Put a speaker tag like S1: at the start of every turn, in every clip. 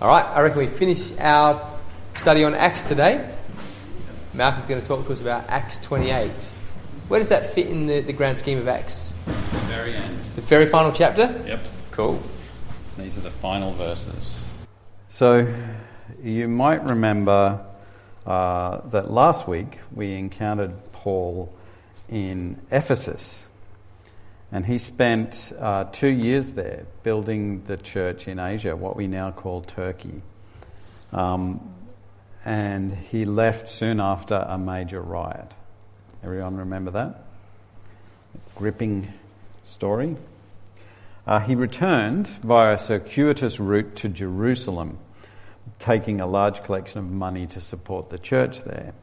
S1: All right, I reckon we finish our study on Acts today. Malcolm's going to talk to us about Acts 28. Where does that fit in the, the grand scheme of Acts?
S2: The very end.
S1: The very final chapter?
S2: Yep.
S1: Cool.
S2: These are the final verses.
S3: So, you might remember uh, that last week we encountered Paul in Ephesus. And he spent uh, two years there building the church in Asia, what we now call Turkey. Um, and he left soon after a major riot. Everyone remember that? Gripping story. Uh, he returned via a circuitous route to Jerusalem, taking a large collection of money to support the church there.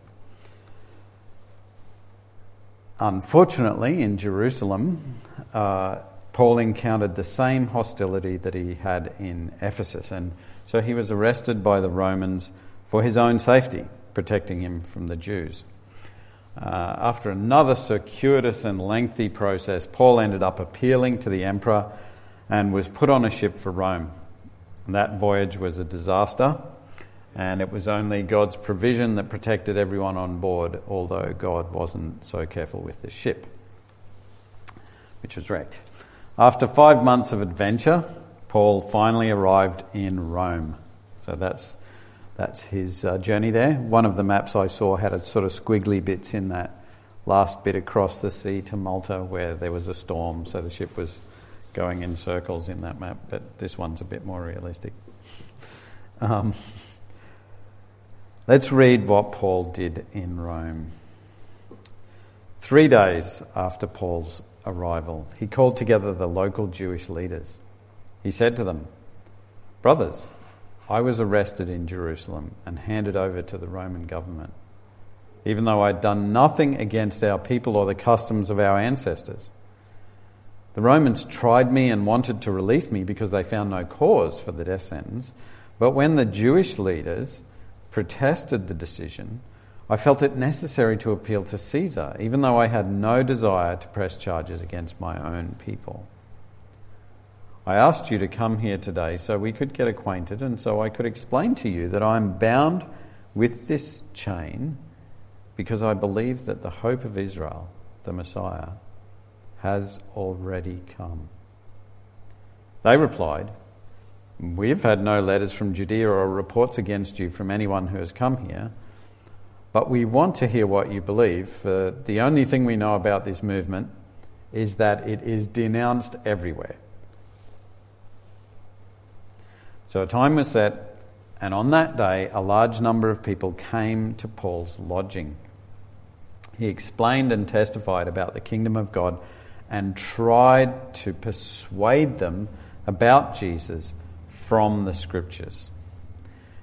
S3: Unfortunately, in Jerusalem, uh, Paul encountered the same hostility that he had in Ephesus, and so he was arrested by the Romans for his own safety, protecting him from the Jews. Uh, after another circuitous and lengthy process, Paul ended up appealing to the emperor and was put on a ship for Rome. And that voyage was a disaster, and it was only God's provision that protected everyone on board, although God wasn't so careful with the ship, which was wrecked. After five months of adventure, Paul finally arrived in Rome. So that's, that's his uh, journey there. One of the maps I saw had a sort of squiggly bits in that last bit across the sea to Malta where there was a storm, so the ship was going in circles in that map, but this one's a bit more realistic. Um, let's read what Paul did in Rome. Three days after Paul's arrival, he called together the local Jewish leaders. He said to them, Brothers, I was arrested in Jerusalem and handed over to the Roman government, even though I'd done nothing against our people or the customs of our ancestors. The Romans tried me and wanted to release me because they found no cause for the death sentence. But when the Jewish leaders protested the decision, I felt it necessary to appeal to Caesar, even though I had no desire to press charges against my own people. I asked you to come here today so we could get acquainted and so I could explain to you that I am bound with this chain because I believe that the hope of Israel, the Messiah, has already come. They replied, We've had no letters from Judea or reports against you from anyone who has come here, but we want to hear what you believe. For the only thing we know about this movement is that it is denounced everywhere. So a time was set, and on that day, a large number of people came to Paul's lodging. He explained and testified about the kingdom of God and tried to persuade them about Jesus from the scriptures.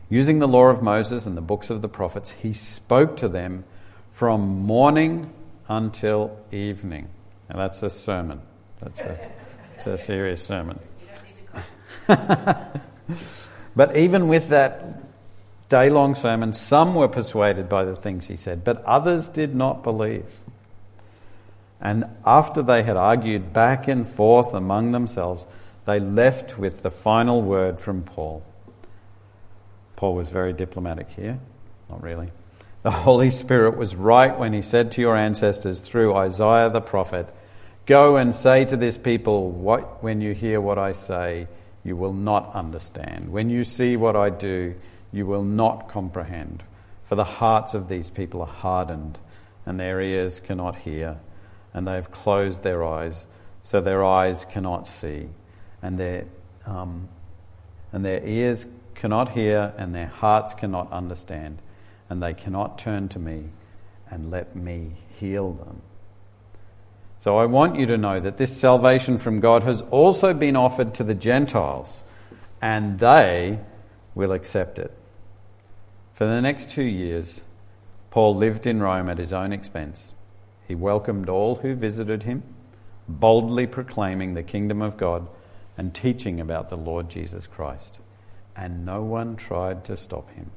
S3: Using the law of Moses and the books of the prophets, he spoke to them from morning until evening. And that's a sermon. That's a, that's a serious sermon. but even with that day long sermon, some were persuaded by the things he said, but others did not believe. And after they had argued back and forth among themselves, they left with the final word from Paul. Paul was very diplomatic here. Not really. The Holy Spirit was right when he said to your ancestors through Isaiah the prophet, Go and say to this people, what, when you hear what I say, you will not understand. When you see what I do, you will not comprehend. For the hearts of these people are hardened, and their ears cannot hear and they have closed their eyes, so their eyes cannot see, and their, um, and their ears cannot hear, and their hearts cannot understand, and they cannot turn to me and let me heal them. So I want you to know that this salvation from God has also been offered to the Gentiles, and they will accept it. For the next two years, Paul lived in Rome at his own expense he welcomed all who visited him, boldly proclaiming the kingdom of God and teaching about the Lord Jesus Christ. And no one tried to stop him.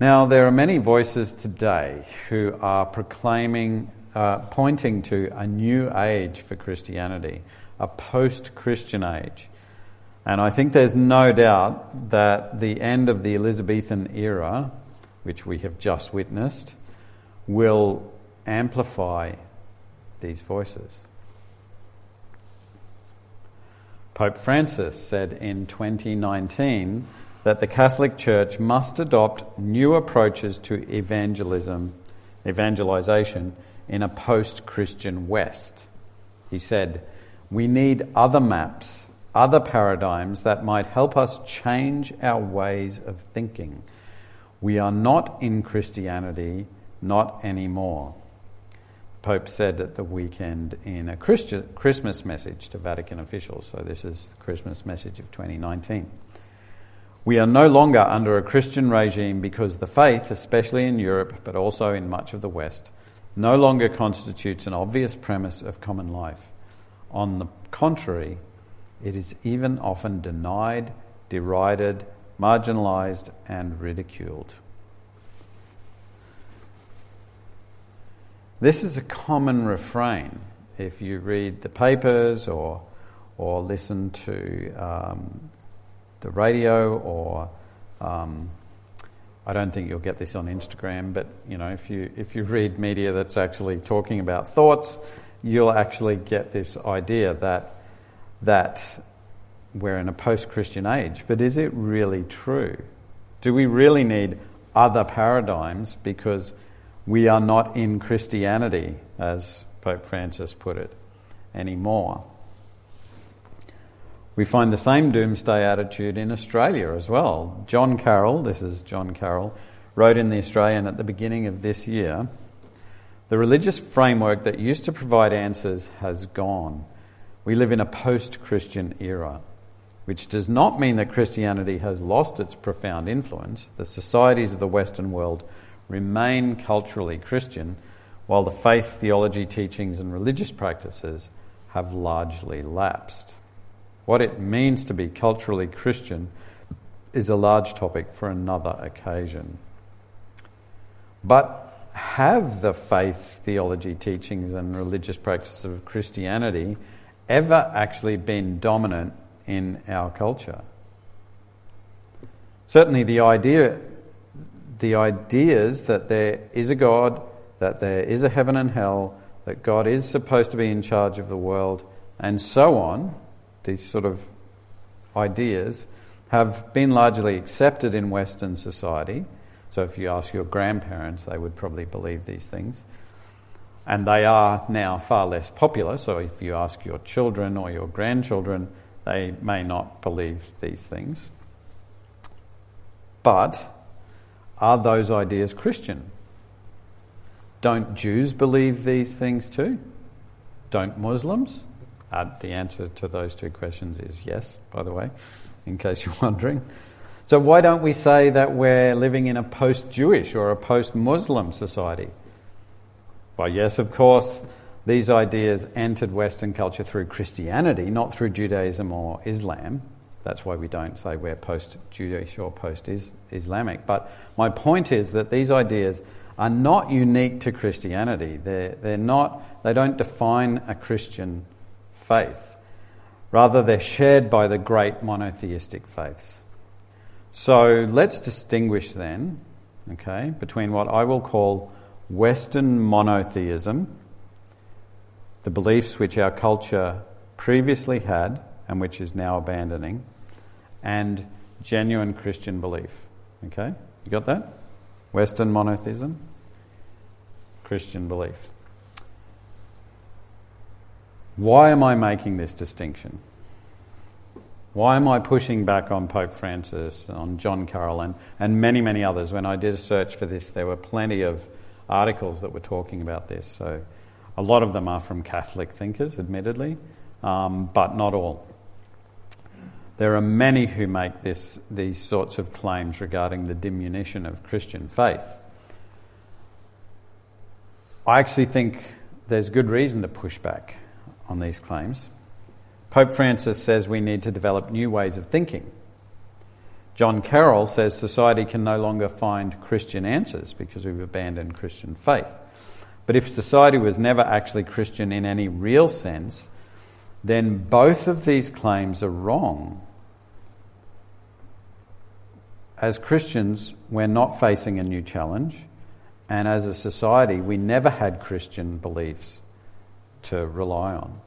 S3: Now, there are many voices today who are proclaiming uh, pointing to a new age for Christianity, a post Christian age. And I think there's no doubt that the end of the Elizabethan era, which we have just witnessed, will amplify these voices. Pope Francis said in 2019 that the Catholic Church must adopt new approaches to evangelism, evangelization in a post Christian West. He said, We need other maps other paradigms that might help us change our ways of thinking. We are not in Christianity, not anymore. Pope said at the weekend in a Christian, Christmas message to Vatican officials. So, this is the Christmas message of 2019. We are no longer under a Christian regime because the faith, especially in Europe, but also in much of the West, no longer constitutes an obvious premise of common life. On the contrary, it is even often denied, derided, marginalized, and ridiculed. This is a common refrain if you read the papers or, or listen to um, the radio or um, I don't think you'll get this on Instagram, but you know, if you if you read media that's actually talking about thoughts, you'll actually get this idea that that we're in a post Christian age. But is it really true? Do we really need other paradigms because we are not in Christianity, as Pope Francis put it, anymore? We find the same doomsday attitude in Australia as well. John Carroll, this is John Carroll, wrote in The Australian at the beginning of this year The religious framework that used to provide answers has gone. We live in a post Christian era, which does not mean that Christianity has lost its profound influence. The societies of the Western world remain culturally Christian, while the faith, theology, teachings, and religious practices have largely lapsed. What it means to be culturally Christian is a large topic for another occasion. But have the faith, theology, teachings, and religious practices of Christianity ever actually been dominant in our culture. Certainly, the idea, the ideas that there is a God, that there is a heaven and hell, that God is supposed to be in charge of the world, and so on, these sort of ideas have been largely accepted in Western society. So, if you ask your grandparents, they would probably believe these things and they are now far less popular. So if you ask your children or your grandchildren, they may not believe these things. But are those ideas Christian? Don't Jews believe these things too? Don't Muslims? Uh, the answer to those two questions is yes, by the way, in case you're wondering. So, why don't we say that we're living in a post Jewish or a post Muslim society? Well, yes, of course, these ideas entered Western culture through Christianity, not through Judaism or Islam. That's why we don't say we're post Jewish or post Islamic. But my point is that these ideas are not unique to Christianity. They're, they're not, they don't define a Christian faith. Rather, they're shared by the great monotheistic faiths. So let's distinguish then, okay, between what I will call Western monotheism, the beliefs which our culture previously had and which is now abandoning, and genuine Christian belief. Okay? You got that? Western monotheism, Christian belief. Why am I making this distinction? Why am I pushing back on Pope Francis, on John Carroll, and, and many, many others? When I did a search for this, there were plenty of articles that were talking about this. So a lot of them are from Catholic thinkers, admittedly, um, but not all. There are many who make this, these sorts of claims regarding the diminution of Christian faith. I actually think there's good reason to push back on these claims. Pope Francis says we need to develop new ways of thinking John Carroll says society can no longer find Christian answers because we've abandoned Christian faith. But if society was never actually Christian in any real sense, then both of these claims are wrong. As Christians, we're not facing a new challenge, and as a society, we never had Christian beliefs to rely on.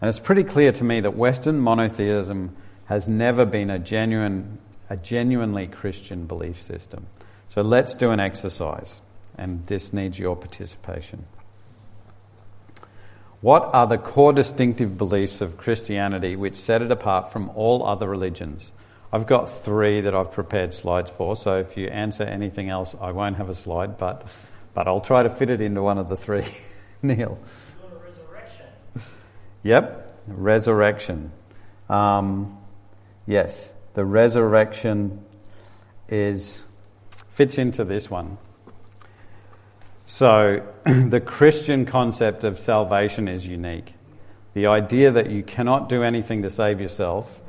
S3: And it's pretty clear to me that Western monotheism has never been a genuine, a genuinely Christian belief system. So let's do an exercise, and this needs your participation. What are the core distinctive beliefs of Christianity which set it apart from all other religions? I've got three that I've prepared slides for, so if you answer anything else, I won't have a slide, but, but I'll try to fit it into one of the three. Neil.
S4: Resurrection.
S3: Yep, resurrection. Um, yes, the resurrection is fits into this one. So, the Christian concept of salvation is unique. The idea that you cannot do anything to save yourself,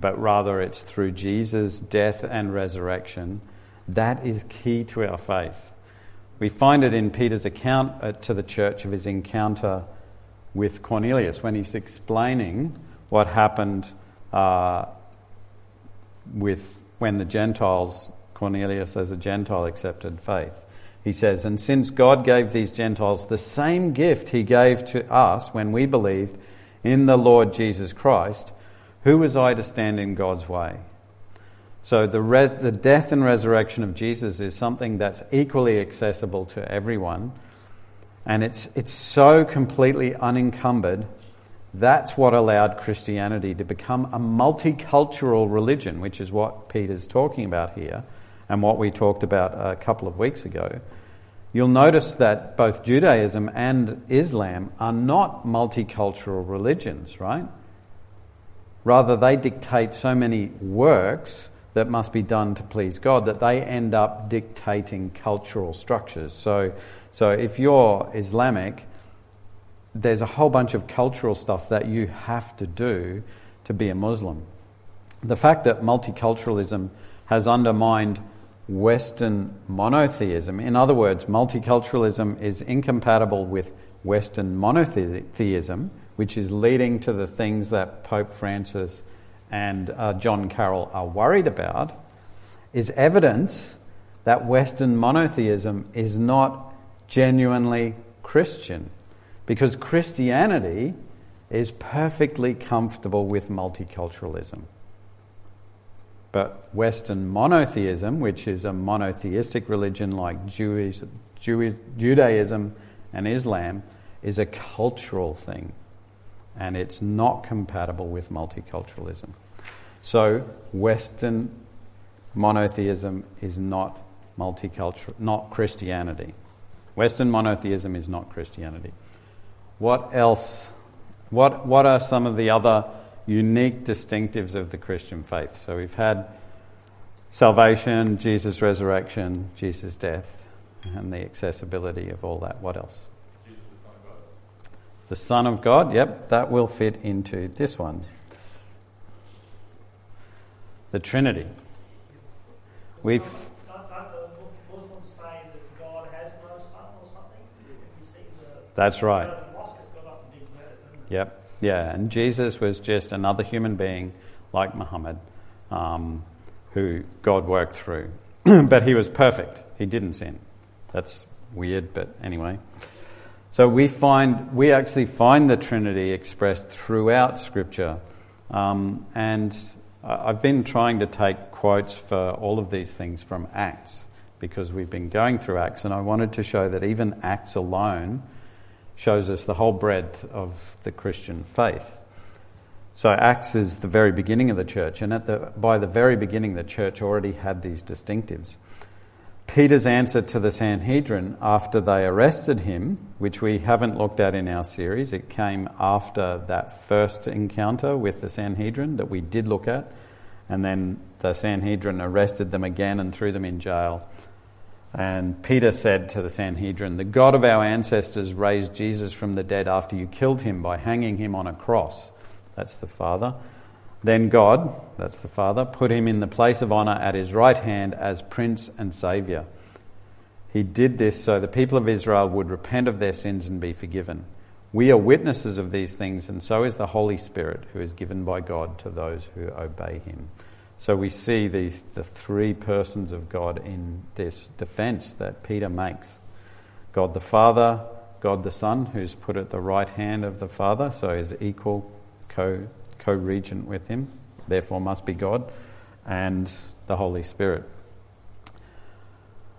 S3: but rather it's through Jesus' death and resurrection, that is key to our faith. We find it in Peter's account to the church of his encounter with Cornelius when he's explaining what happened uh, with when the Gentiles Cornelius as a Gentile accepted faith. He says, And since God gave these Gentiles the same gift he gave to us when we believed in the Lord Jesus Christ, who was I to stand in God's way? So the, res- the death and resurrection of Jesus is something that's equally accessible to everyone. And it's, it's so completely unencumbered. That's what allowed Christianity to become a multicultural religion, which is what Peter's talking about here and what we talked about a couple of weeks ago, you'll notice that both Judaism and Islam are not multicultural religions, right? Rather, they dictate so many works that must be done to please God that they end up dictating cultural structures. So, so if you're Islamic, there's a whole bunch of cultural stuff that you have to do to be a Muslim. The fact that multiculturalism has undermined Western monotheism. In other words, multiculturalism is incompatible with Western monotheism, which is leading to the things that Pope Francis and uh, John Carroll are worried about, is evidence that Western monotheism is not genuinely Christian. Because Christianity is perfectly comfortable with multiculturalism. But Western monotheism, which is a monotheistic religion like Jewish, Jewish, Judaism and Islam, is a cultural thing. And it's not compatible with multiculturalism. So, Western monotheism is not multicultural, not Christianity. Western monotheism is not Christianity. What else? What, what are some of the other unique distinctives of the Christian faith. So we've had salvation, Jesus' resurrection, Jesus' death, and the accessibility of all that. What else?
S4: Jesus, the Son of God.
S3: The Son of God, yep, that will fit into this one. The Trinity. We've. That's right. Yep. Yeah, and Jesus was just another human being like Muhammad um, who God worked through. but he was perfect. He didn't sin. That's weird, but anyway. So we find we actually find the Trinity expressed throughout Scripture, um, and I've been trying to take quotes for all of these things from Acts because we've been going through Acts, and I wanted to show that even Acts alone shows us the whole breadth of the Christian faith. So Acts is the very beginning of the church, and at the, by the very beginning, the church already had these distinctives. Peter's answer to the Sanhedrin after they arrested him, which we haven't looked at in our series, it came after that first encounter with the Sanhedrin that we did look at, and then the Sanhedrin arrested them again and threw them in jail. And Peter said to the Sanhedrin, The God of our ancestors raised Jesus from the dead after you killed him by hanging him on a cross. That's the Father. Then God, that's the Father, put him in the place of honour at his right hand as Prince and Saviour. He did this so the people of Israel would repent of their sins and be forgiven. We are witnesses of these things, and so is the Holy Spirit, who is given by God to those who obey him. So we see these the three persons of God in this defense that Peter makes. God the Father, God the Son, who's put at the right hand of the Father, so is equal co co regent with him, therefore must be God, and the Holy Spirit.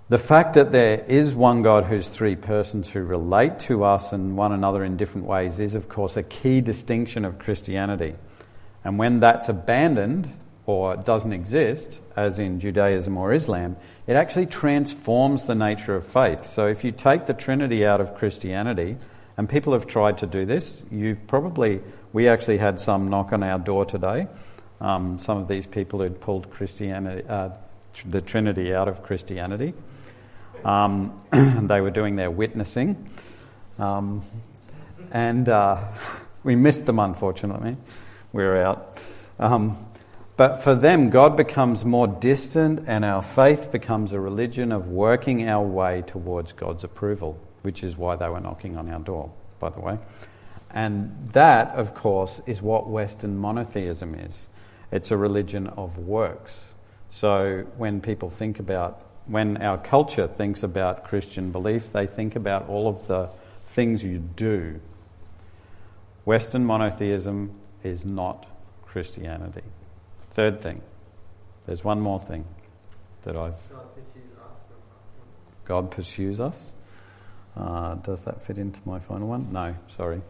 S3: The fact that there is one God who's three persons who relate to us and one another in different ways is, of course, a key distinction of Christianity. And when that's abandoned or doesn't exist, as in Judaism or Islam, it actually transforms the nature of faith. So if you take the Trinity out of Christianity, and people have tried to do this, you've probably, we actually had some knock on our door today. Um, some of these people who'd pulled Christianity, uh, the Trinity out of Christianity. Um, and they were doing their witnessing. Um, and uh, we missed them, unfortunately. We were out. Um, but for them, God becomes more distant, and our faith becomes a religion of working our way towards God's approval, which is why they were knocking on our door, by the way. And that, of course, is what Western monotheism is it's a religion of works. So when people think about when our culture thinks about Christian belief, they think about all of the things you do. Western monotheism is not Christianity. Third thing, there's one more thing that I've.
S5: God pursues us.
S3: God pursues us. Uh, does that fit into my final one? No, sorry.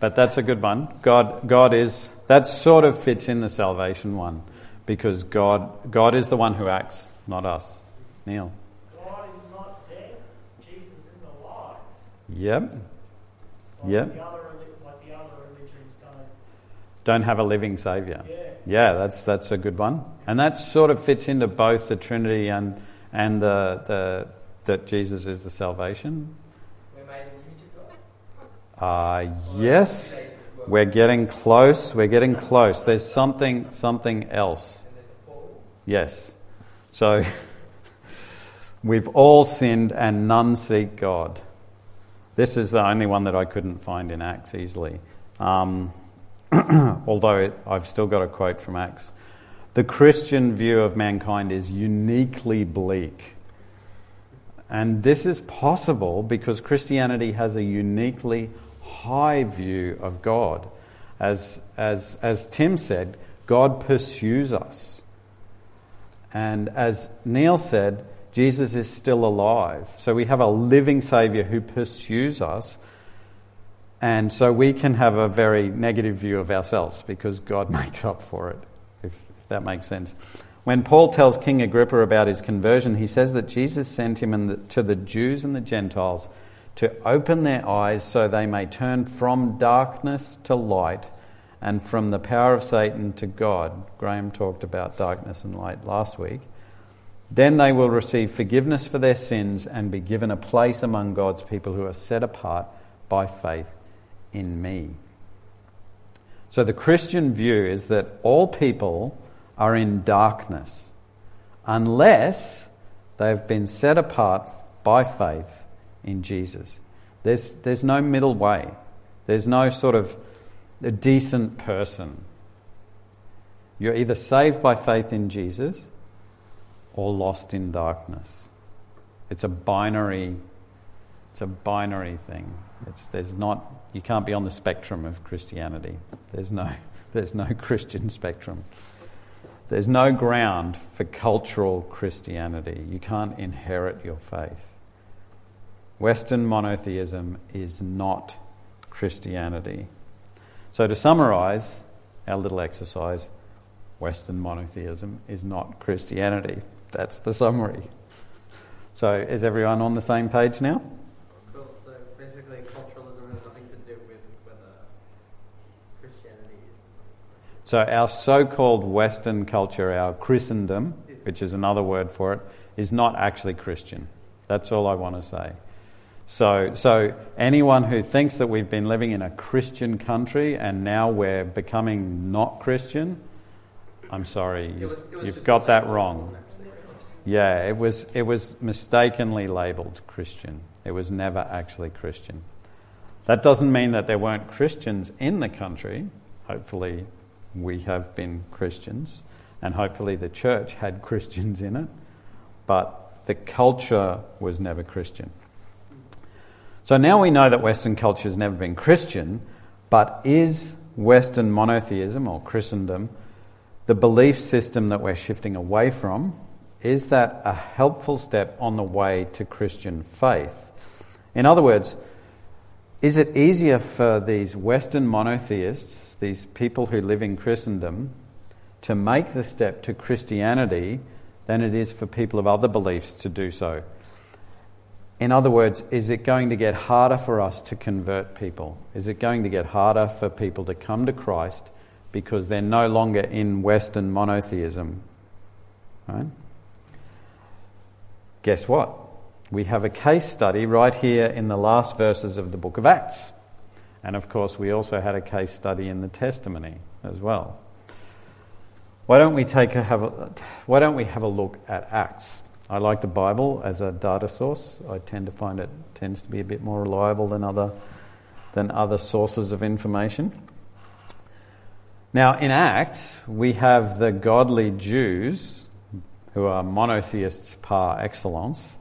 S3: But that's a good one. God, God is, that sort of fits in the salvation one because God, God is the one who acts, not us. Neil.
S4: God is not dead. Jesus is alive.
S3: Yep.
S4: Like
S3: Yep.
S4: The other, like the other religions don't.
S3: Don't have a living Saviour.
S4: Yeah.
S3: Yeah, that's, that's a good one. And that sort of fits into both the Trinity and, and the, the, that Jesus is the salvation.
S1: We're made in the image of God.
S3: Uh, yes, we're getting close. We're getting close. There's something, something else. Yes. So we've all sinned and none seek God. This is the only one that I couldn't find in Acts easily. Um, although it, I've still got a quote from Acts. The Christian view of mankind is uniquely bleak. And this is possible because Christianity has a uniquely high view of God. As, as, as Tim said, God pursues us. And as Neil said, Jesus is still alive. So we have a living Saviour who pursues us. And so we can have a very negative view of ourselves because God makes up for it, if, if that makes sense. When Paul tells King Agrippa about his conversion, he says that Jesus sent him the, to the Jews and the Gentiles to open their eyes so they may turn from darkness to light and from the power of Satan to God. Graham talked about darkness and light last week. Then they will receive forgiveness for their sins and be given a place among God's people who are set apart by faith in me. So the Christian view is that all people are in darkness unless they've been set apart by faith in Jesus. There's, there's no middle way, there's no sort of a decent person. You're either saved by faith in Jesus or lost in darkness. It's a binary it's a binary thing. It's, there's not you can't be on the spectrum of Christianity. There's no there's no Christian spectrum. There's no ground for cultural Christianity. You can't inherit your faith. Western monotheism is not Christianity. So, to summarize our little exercise, Western monotheism is not Christianity. That's the summary. So, is everyone on the same page now?
S5: Cool. So basically, culturalism has nothing to do with whether Christianity is the same.
S3: So, our so called Western culture, our Christendom, which is another word for it, is not actually Christian. That's all I want to say. So, so anyone who thinks that we've been living in a Christian country and now we're becoming not Christian, I'm sorry, you've,
S5: was- it was
S3: you've got that wrong.
S5: wasn't actually a question.
S3: Yeah, it was, it was mistakenly labelled Christian. It was never actually Christian. That doesn't mean that there weren't Christians in the country. Hopefully, we have been Christians, and hopefully, the church had Christians in it, but the culture was never Christian. So now we know that Western culture has never been Christian, but is Western monotheism or Christendom the belief system that we're shifting away from? Is that a helpful step on the way to Christian faith? In other words, is it easier for these Western monotheists, these people who live in Christendom, to make the step to Christianity than it is for people of other beliefs to do so? In other words, is it going to get harder for us to convert people? Is it going to get harder for people to come to Christ because they're no longer in Western monotheism? Right? Guess what? We have a case study right here in the last verses of the book of Acts. And of course, we also had a case study in the testimony as well. Why don't we take a, have a, why don't we have a look at Acts? I like the Bible as a data source. I tend to find it tends to be a bit more reliable than other than other sources of information. Now, in Acts, we have the godly Jews who are monotheists par excellence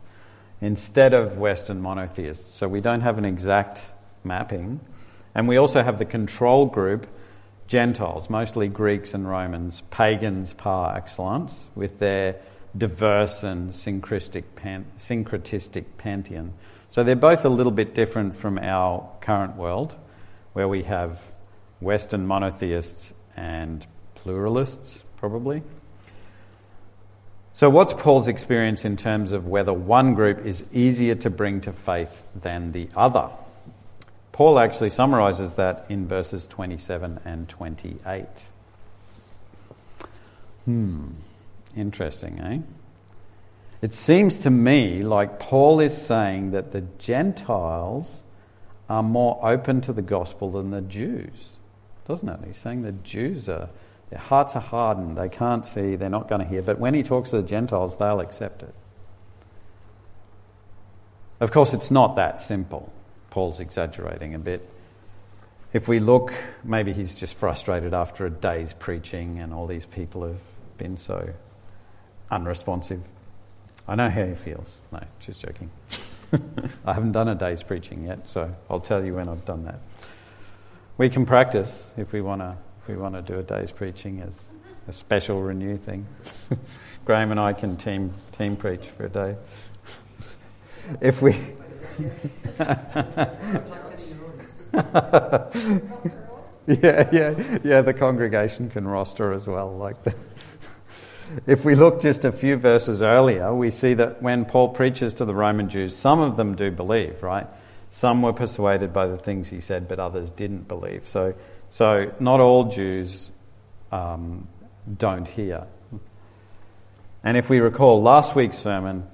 S3: instead of Western monotheists. So we don't have an exact mapping. And we also have the control group, Gentiles, mostly Greeks and Romans, pagans par excellence, with their diverse and syncretistic, pan- syncretistic pantheon. So they're both a little bit different from our current world, where we have Western monotheists and pluralists, probably. So, what's Paul's experience in terms of whether one group is easier to bring to faith than the other? Paul actually summarizes that in verses 27 and 28. Hmm, interesting, eh? It seems to me like Paul is saying that the Gentiles are more open to the gospel than the Jews, doesn't it? He's saying the Jews are their hearts are hardened. They can't see. They're not going to hear. But when he talks to the Gentiles, they'll accept it. Of course, it's not that simple. Paul's exaggerating a bit. If we look, maybe he's just frustrated after a day's preaching and all these people have been so unresponsive. I know how he feels. No, just joking. I haven't done a day's preaching yet, so I'll tell you when I've done that. We can practice if we want to If we want to do a day's preaching as a special renew thing. Graham and I can team team preach for a day. if we yeah, yeah, yeah. The congregation can roster as well, like that. If we look just a few verses earlier, we see that when Paul preaches to the Roman Jews, some of them do believe, right? Some were persuaded by the things he said, but others didn't believe. So so, not all Jews um, don't hear. And if we recall last week's sermon,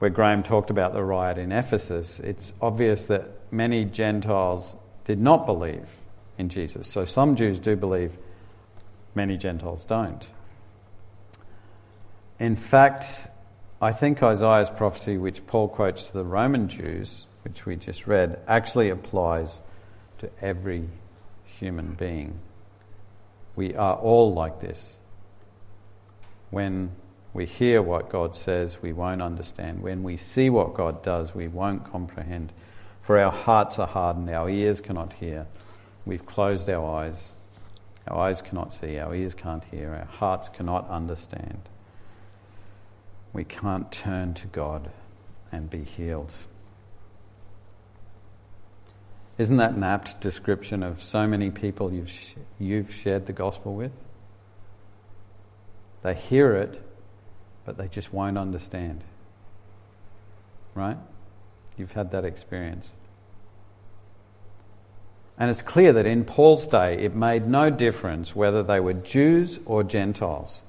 S3: where Graham talked about the riot in Ephesus, it's obvious that many Gentiles did not believe in Jesus. So, some Jews do believe, many Gentiles don't. In fact, I think Isaiah's prophecy, which Paul quotes to the Roman Jews, which we just read, actually applies to every human being. We are all like this. When we hear what God says, we won't understand. When we see what God does, we won't comprehend. For our hearts are hardened, our ears cannot hear. We've closed our eyes. Our eyes cannot see, our ears can't hear, our hearts cannot understand. We can't turn to God and be healed. Isn't that an apt description of so many people you've, sh- you've shared the gospel with? They hear it, but they just won't understand. Right? You've had that experience. And it's clear that in Paul's day, it made no difference whether they were Jews or Gentiles.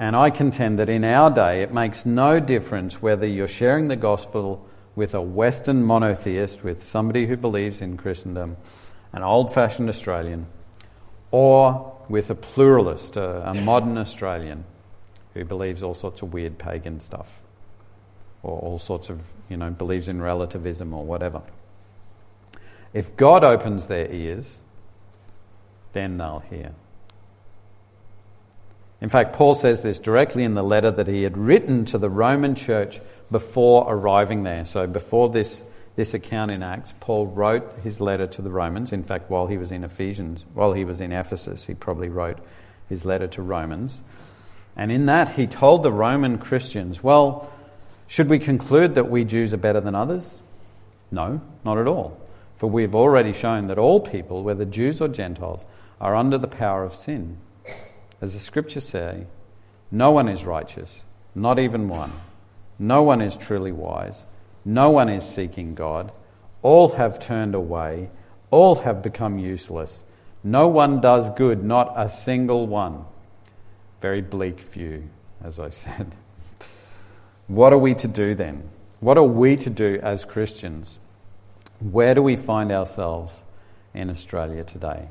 S3: And I contend that in our day, it makes no difference whether you're sharing the gospel with a Western monotheist, with somebody who believes in Christendom, an old fashioned Australian, or with a pluralist, a, a modern Australian. who believes all sorts of weird pagan stuff or all sorts of, you know, believes in relativism or whatever. If God opens their ears, then they'll hear. In fact, Paul says this directly in the letter that he had written to the Roman church before arriving there. So, before this, this account in Acts, Paul wrote his letter to the Romans. In fact, while he was in Ephesians, while he was in Ephesus, he probably wrote his letter to Romans. And in that, he told the Roman Christians, well, should we conclude that we Jews are better than others? No, not at all. For we have already shown that all people, whether Jews or Gentiles, are under the power of sin. As the scriptures say, no one is righteous, not even one. No one is truly wise. No one is seeking God. All have turned away. All have become useless. No one does good, not a single one. Very bleak view, as I said. What are we to do then? What are we to do as Christians? Where do we find ourselves in Australia today?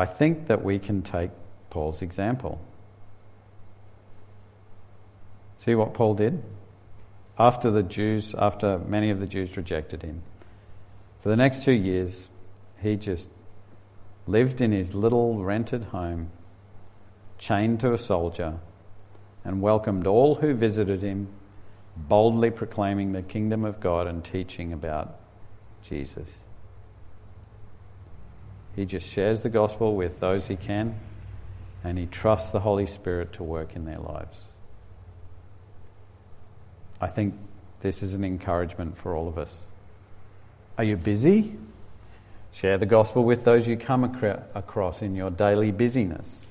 S3: I think that we can take Paul's example. See what Paul did? After the Jews, after many of the Jews rejected him, for the next two years, he just lived in his little rented home, chained to a soldier, and welcomed all who visited him, boldly proclaiming the kingdom of God and teaching about Jesus. He just shares the gospel with those he can, and he trusts the Holy Spirit to work in their lives. I think this is an encouragement for all of us. Are you busy? Share the gospel with those you come across in your daily busyness.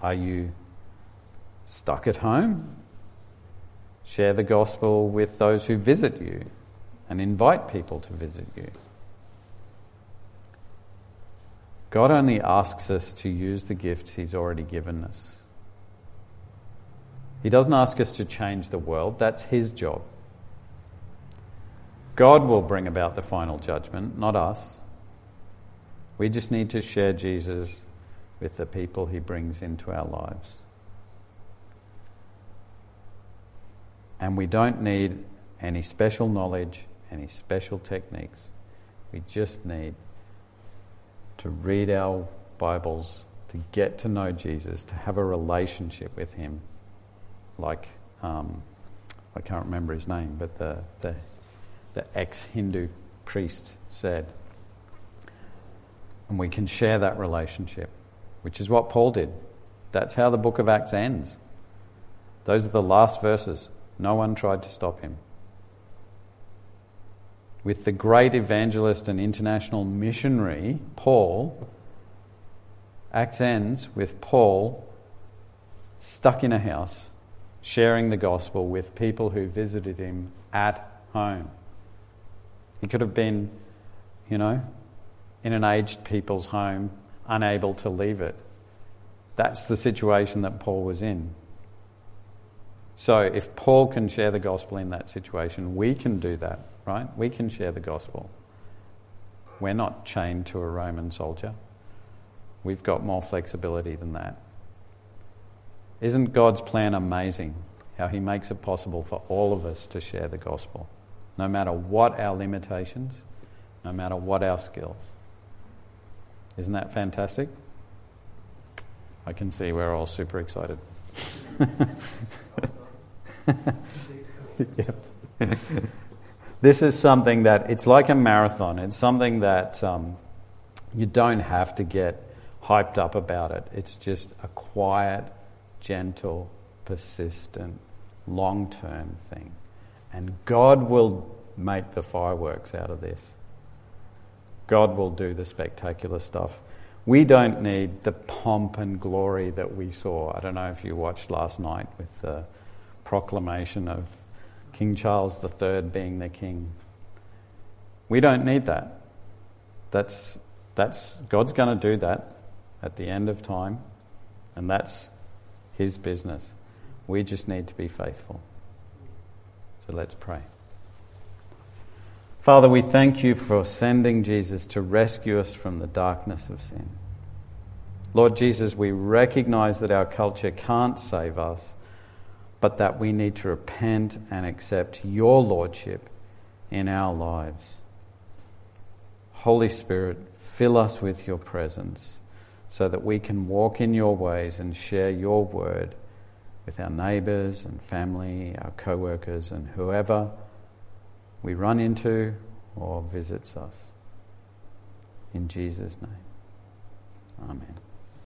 S3: Are you stuck at home? Share the gospel with those who visit you and invite people to visit you. God only asks us to use the gifts He's already given us. He doesn't ask us to change the world, that's His job. God will bring about the final judgment, not us. We just need to share Jesus with the people He brings into our lives. And we don't need any special knowledge, any special techniques. We just need to read our Bibles, to get to know Jesus, to have a relationship with Him, like um, I can't remember his name, but the, the, the ex Hindu priest said. And we can share that relationship, which is what Paul did. That's how the book of Acts ends. Those are the last verses. No one tried to stop him with the great evangelist and international missionary, Paul, Acts ends with Paul stuck in a house sharing the gospel with people who visited him at home. He could have been, you know, in an aged people's home, unable to leave it. That's the situation that Paul was in. So, if Paul can share the gospel in that situation, we can do that right? We can share the gospel. We're not chained to a Roman soldier. We've got more flexibility than that. Isn't God's plan amazing? How He makes it possible for all of us to share the gospel, no matter what our limitations, no matter what our skills. Isn't that fantastic? I can see we're all super excited. This is something that it's like a marathon. It's something that um, you don't have to get hyped up about it. It's just a quiet, gentle, persistent, long term thing. And God will make the fireworks out of this. God will do the spectacular stuff. We don't need the pomp and glory that we saw. I don't know if you watched last night with the proclamation of King Charles III being their king. We don't need that. That's, that's God's going to do that at the end of time, and that's His business. We just need to be faithful. So let's pray. Father, we thank you for sending Jesus to rescue us from the darkness of sin. Lord Jesus, we recognize that our culture can't save us, but that we need to repent and accept your Lordship in our lives. Holy Spirit, fill us with your presence so that we can walk in your ways and share your word with our neighbours and family, our co workers, and whoever we run into or visits us. In Jesus' name, Amen.